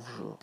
bonjour.